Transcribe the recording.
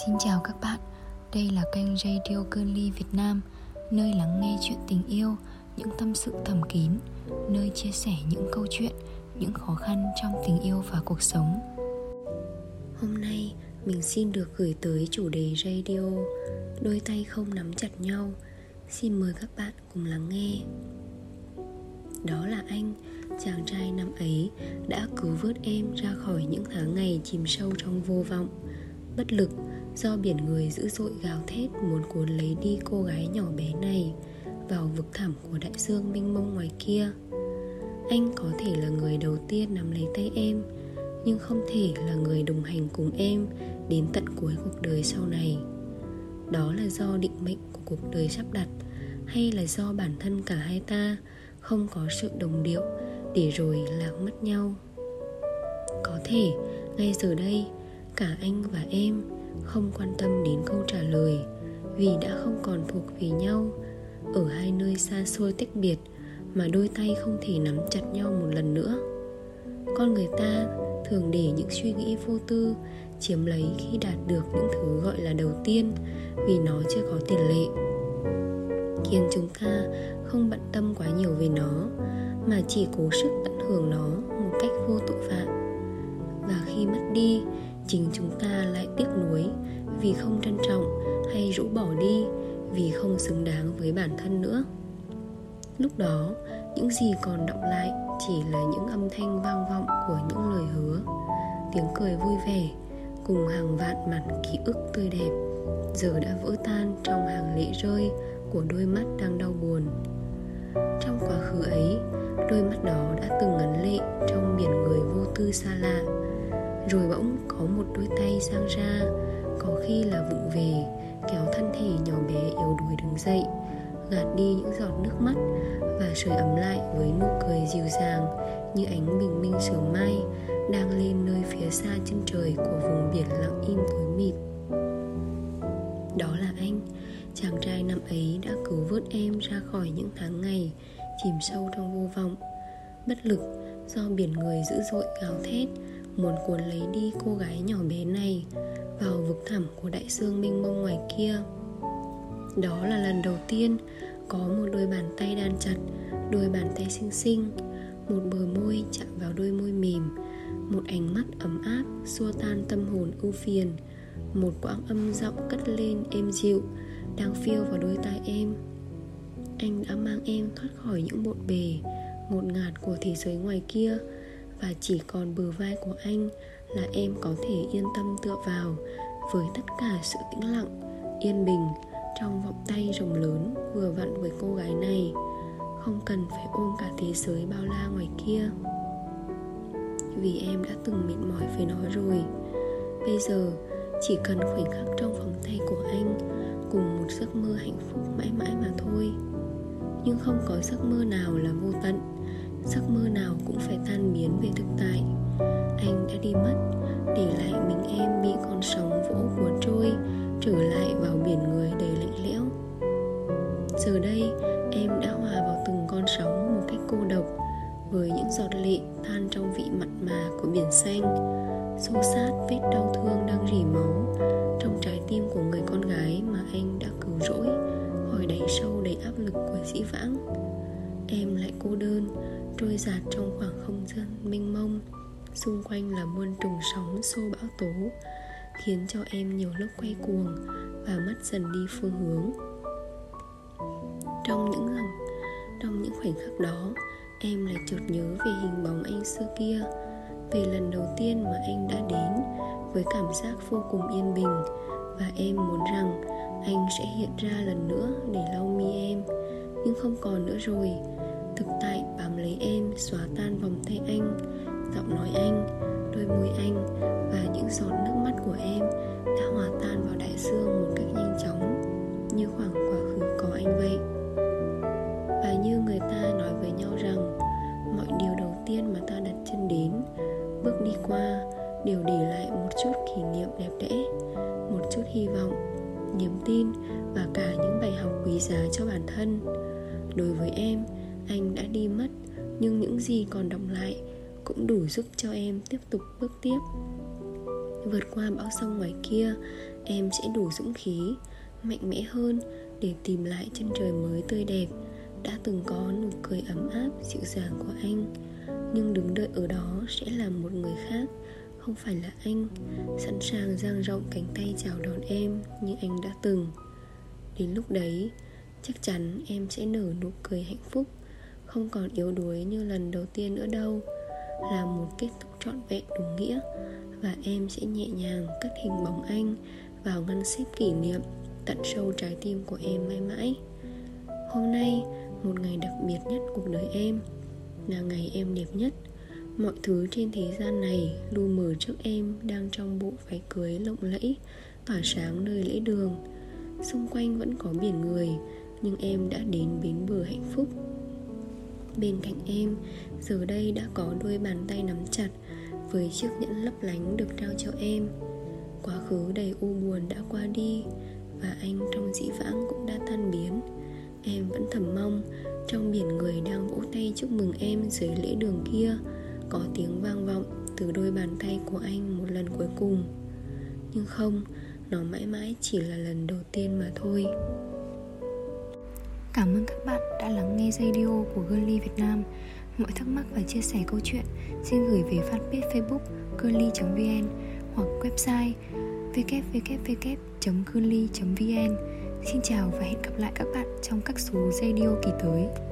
Xin chào các bạn, đây là kênh Radio Cơn Ly Việt Nam Nơi lắng nghe chuyện tình yêu, những tâm sự thầm kín Nơi chia sẻ những câu chuyện, những khó khăn trong tình yêu và cuộc sống. Hôm nay mình xin được gửi tới chủ đề radio Đôi tay không nắm chặt nhau. Xin mời các bạn cùng lắng nghe. Đó là anh, chàng trai năm ấy đã cứu vớt em ra khỏi những tháng ngày chìm sâu trong vô vọng bất lực do biển người dữ dội gào thét muốn cuốn lấy đi cô gái nhỏ bé này vào vực thẳm của đại dương mênh mông ngoài kia. Anh có thể là người đầu tiên nắm lấy tay em, nhưng không thể là người đồng hành cùng em đến tận cuối cuộc đời sau này. Đó là do định mệnh của cuộc đời sắp đặt, hay là do bản thân cả hai ta không có sự đồng điệu để rồi lạc mất nhau? Có thể, ngay giờ đây, cả anh và em không quan tâm đến câu trả lời vì đã không còn thuộc về nhau. Ở hai nơi xa xôi tách biệt mà đôi tay không thể nắm chặt nhau một lần nữa. Con người ta thường để những suy nghĩ vô tư chiếm lấy khi đạt được những thứ gọi là đầu tiên vì nó chưa có tiền lệ. Khiến chúng ta không bận tâm quá nhiều về nó, mà chỉ cố sức tận hưởng nó một cách vô tội vạ. Và khi mất đi chính chúng ta lại tiếc nuối vì không trân trọng hay rũ bỏ đi vì không xứng đáng với bản thân nữa. Lúc đó, những gì còn động lại chỉ là những âm thanh vang vọng của những lời hứa, tiếng cười vui vẻ cùng hàng vạn mặt ký ức tươi đẹp giờ đã vỡ tan trong hàng lệ rơi của đôi mắt đang đau buồn. Trong quá khứ ấy, đôi mắt đó đã từng ngấn lệ trong biển người vô tư xa lạ rồi bỗng có một đôi tay sang ra, có khi là vụng về, kéo thân thể nhỏ bé yếu đuối đứng dậy, gạt đi những giọt nước mắt và sưởi ấm lại với nụ cười dịu dàng như ánh bình minh sớm mai đang lên nơi phía xa chân trời của vùng biển lặng im tối mịt. Đó là anh, chàng trai năm ấy đã cứu vớt em ra khỏi những tháng ngày chìm sâu trong vô vọng, bất lực do biển người dữ dội gào thét muốn cuốn lấy đi cô gái nhỏ bé này vào vực thẳm của đại dương mênh mông ngoài kia. Đó là lần đầu tiên có một đôi bàn tay đan chặt, đôi bàn tay xinh xinh, một bờ môi chạm vào đôi môi mềm, một ánh mắt ấm áp xua tan tâm hồn ưu phiền, một quãng âm giọng cất lên êm dịu đang phiêu vào đôi tai em. Anh đã mang em thoát khỏi những bộn bề một ngạt của thế giới ngoài kia và chỉ còn bờ vai của anh là em có thể yên tâm tựa vào với tất cả sự tĩnh lặng, yên bình trong vòng tay rồng lớn vừa vặn với cô gái này. Không cần phải ôm cả thế giới bao la ngoài kia. Vì em đã từng mệt mỏi với nó rồi. Bây giờ, chỉ cần khoảnh khắc trong vòng tay của anh cùng một giấc mơ hạnh phúc mãi mãi mà thôi. Nhưng không có giấc mơ nào là vô tận giấc mơ nào cũng phải tan biến về thực tại. Anh đã đi mất, để lại mình em bị con sóng vỗ cuốn trôi, trở lại trôi giạt trong khoảng không gian mênh mông, xung quanh là muôn trùng sóng xô bão tố, khiến cho em nhiều lúc quay cuồng và mất dần đi phương hướng. Trong những lần, trong những khoảnh khắc đó, em lại chợt nhớ về hình bóng anh xưa kia, về lần đầu tiên mà anh đã đến với cảm giác vô cùng yên bình và em muốn rằng anh sẽ hiện ra lần nữa để lau mi em. Nhưng không còn nữa rồi lấy em xóa tan vòng tay anh, giọng nói anh, đôi môi anh và những giọt nước mắt của em đã hòa tan vào đại dương một cách nhanh chóng, như khoảng quá khứ có anh vậy. Và như người ta nói với nhau rằng, mọi điều đầu tiên mà ta đặt chân đến, bước đi qua, đều để lại một chút kỷ niệm đẹp đẽ, một chút hy vọng, niềm tin và cả những bài học quý giá cho bản thân. Đối với em, anh đã đi mất nhưng những gì còn động lại cũng đủ giúp cho em tiếp tục bước tiếp. Vượt qua bão sông ngoài kia, em sẽ đủ dũng khí, mạnh mẽ hơn để tìm lại chân trời mới tươi đẹp. Đã từng có nụ cười ấm áp, dịu dàng của anh. Nhưng đứng đợi ở đó sẽ là một người khác, không phải là anh. Sẵn sàng dang rộng cánh tay chào đón em như anh đã từng. Đến lúc đấy, chắc chắn em sẽ nở nụ cười hạnh phúc không còn yếu đuối như lần đầu tiên nữa đâu, là một kết thúc trọn vẹn đúng nghĩa. Và em sẽ nhẹ nhàng cất hình bóng anh vào ngăn xếp kỷ niệm, tận sâu trái tim của em mãi mãi. Hôm nay, một ngày đặc biệt nhất cuộc đời em, là ngày em đẹp nhất. Mọi thứ trên thế gian này lu mờ trước em đang trong bộ váy cưới lộng lẫy, tỏa sáng nơi lễ đường. Xung quanh vẫn có biển người, nhưng em đã đến bến bờ hạnh phúc bên cạnh em, giờ đây đã có đôi bàn tay nắm chặt với chiếc nhẫn lấp lánh được trao cho em. Quá khứ đầy u buồn đã qua đi và anh trong dĩ vãng cũng đã tan biến. Em vẫn thầm mong trong biển người đang vỗ tay chúc mừng em dưới lễ đường kia, có tiếng vang vọng từ đôi bàn tay của anh một lần cuối cùng. Nhưng không, nó mãi mãi chỉ là lần đầu tiên mà thôi. Cảm ơn các bạn đã lắng nghe radio của Girly Việt Nam. Mọi thắc mắc và chia sẻ câu chuyện, xin gửi về fanpage Facebook girly.vn hoặc website www.girly.vn. Xin chào và hẹn gặp lại các bạn trong các số radio kỳ tới.